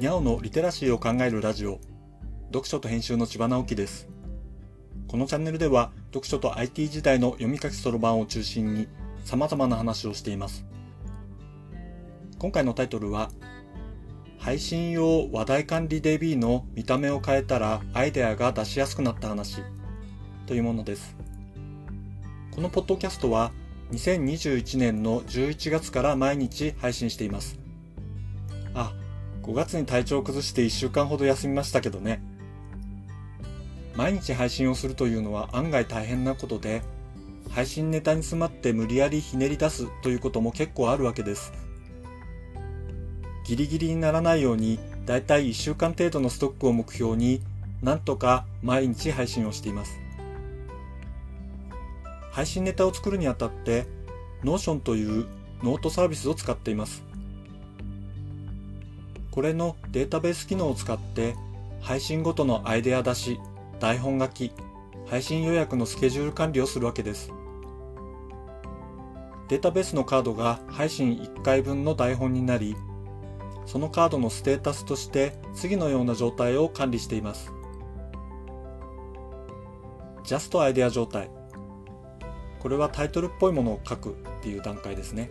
にゃおのリテラシーを考えるラジオ読書と編集の千葉直樹です。このチャンネルでは読書と IT 時代の読み書きそろばんを中心に様々な話をしています。今回のタイトルは配信用話題管理 DB の見た目を変えたらアイデアが出しやすくなった話というものです。このポッドキャストは2021年の11月から毎日配信しています。5月に体調を崩して1週間ほど休みましたけどね。毎日配信をするというのは案外大変なことで、配信ネタに詰まって無理やりひねり出すということも結構あるわけです。ギリギリにならないように、だいたい1週間程度のストックを目標に、なんとか毎日配信をしています。配信ネタを作るにあたって、Notion というノートサービスを使っています。これのデータベース機能を使って配信ごとのアイデア出し、台本書き、配信予約のスケジュール管理をするわけです。データベースのカードが配信1回分の台本になり、そのカードのステータスとして次のような状態を管理しています。ジャストアイデア状態。これはタイトルっぽいものを書くっていう段階ですね。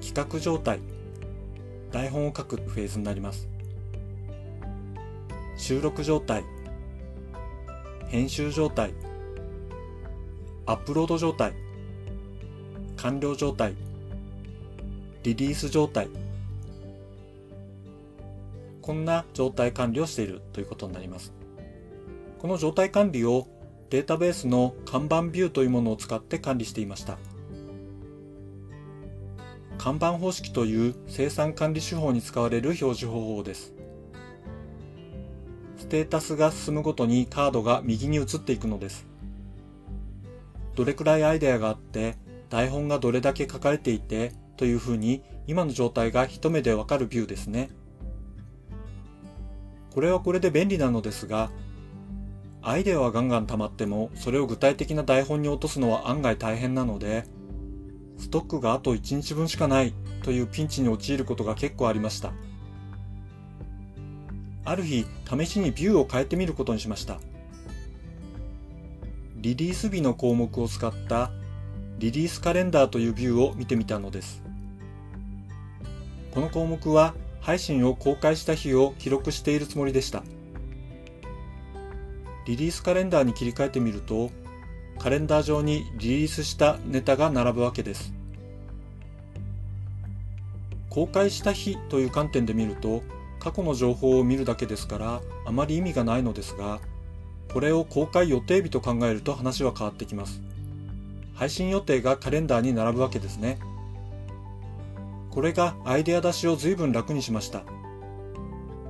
企画状態。台本を書くフェーズになります。収録状態、編集状態、アップロード状態、完了状態、リリース状態、こんな状態管理をしているということになります。この状態管理をデータベースの看板ビューというものを使って管理していました。看板方式という生産管理手法に使われる表示方法です。ステータスが進むごとにカードが右に移っていくのです。どれくらいアイデアがあって、台本がどれだけ書かれていて、というふうに今の状態が一目でわかるビューですね。これはこれで便利なのですが、アイデアはガンガン溜まっても、それを具体的な台本に落とすのは案外大変なので、ストックがあと1日分しかないというピンチに陥ることが結構ありました。ある日、試しにビューを変えてみることにしました。リリース日の項目を使ったリリースカレンダーというビューを見てみたのです。この項目は配信を公開した日を記録しているつもりでした。リリースカレンダーに切り替えてみると、カレンダー上にリリースしたネタが並ぶわけです。公開した日という観点で見ると過去の情報を見るだけですからあまり意味がないのですがこれを公開予定日と考えると話は変わってきます。配信予定がカレンダーに並ぶわけですね。これがアイデア出しを随分楽にしました。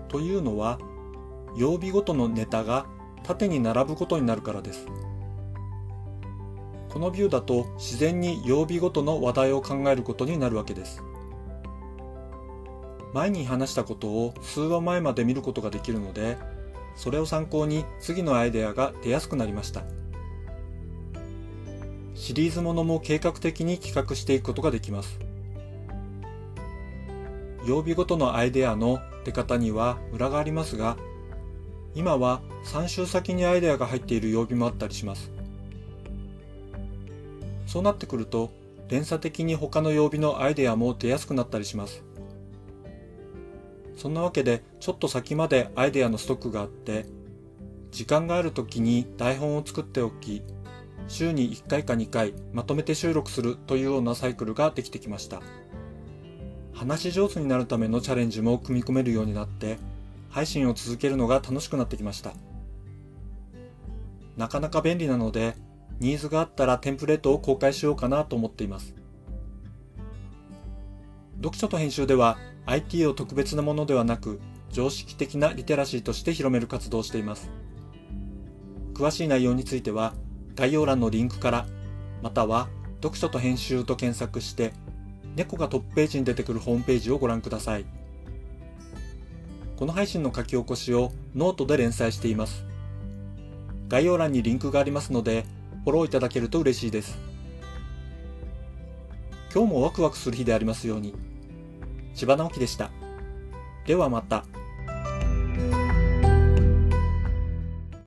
というのは曜日ごとのネタが縦に並ぶことになるからです。このビューだと自然に曜日ごとの話題を考えることになるわけです前に話したことを数話前まで見ることができるので、それを参考に次のアイデアが出やすくなりました。シリーズものも計画的に企画していくことができます。曜日ごとのアイデアの出方には裏がありますが、今は3週先にアイデアが入っている曜日もあったりします。そうなってくると、連鎖的に他の曜日のアイデアも出やすくなったりします。そんなわけでちょっと先までアイデアのストックがあって時間がある時に台本を作っておき週に1回か2回まとめて収録するというようなサイクルができてきました話し上手になるためのチャレンジも組み込めるようになって配信を続けるのが楽しくなってきましたなかなか便利なのでニーズがあったらテンプレートを公開しようかなと思っています読書と編集では IT を特別なものではなく常識的なリテラシーとして広める活動をしています。詳しい内容については概要欄のリンクからまたは読書と編集と検索して猫がトップページに出てくるホームページをご覧ください。この配信の書き起こしをノートで連載しています。概要欄にリンクがありますのでフォローいただけると嬉しいです。今日もワクワクする日でありますように。千葉直樹でした。ではまた。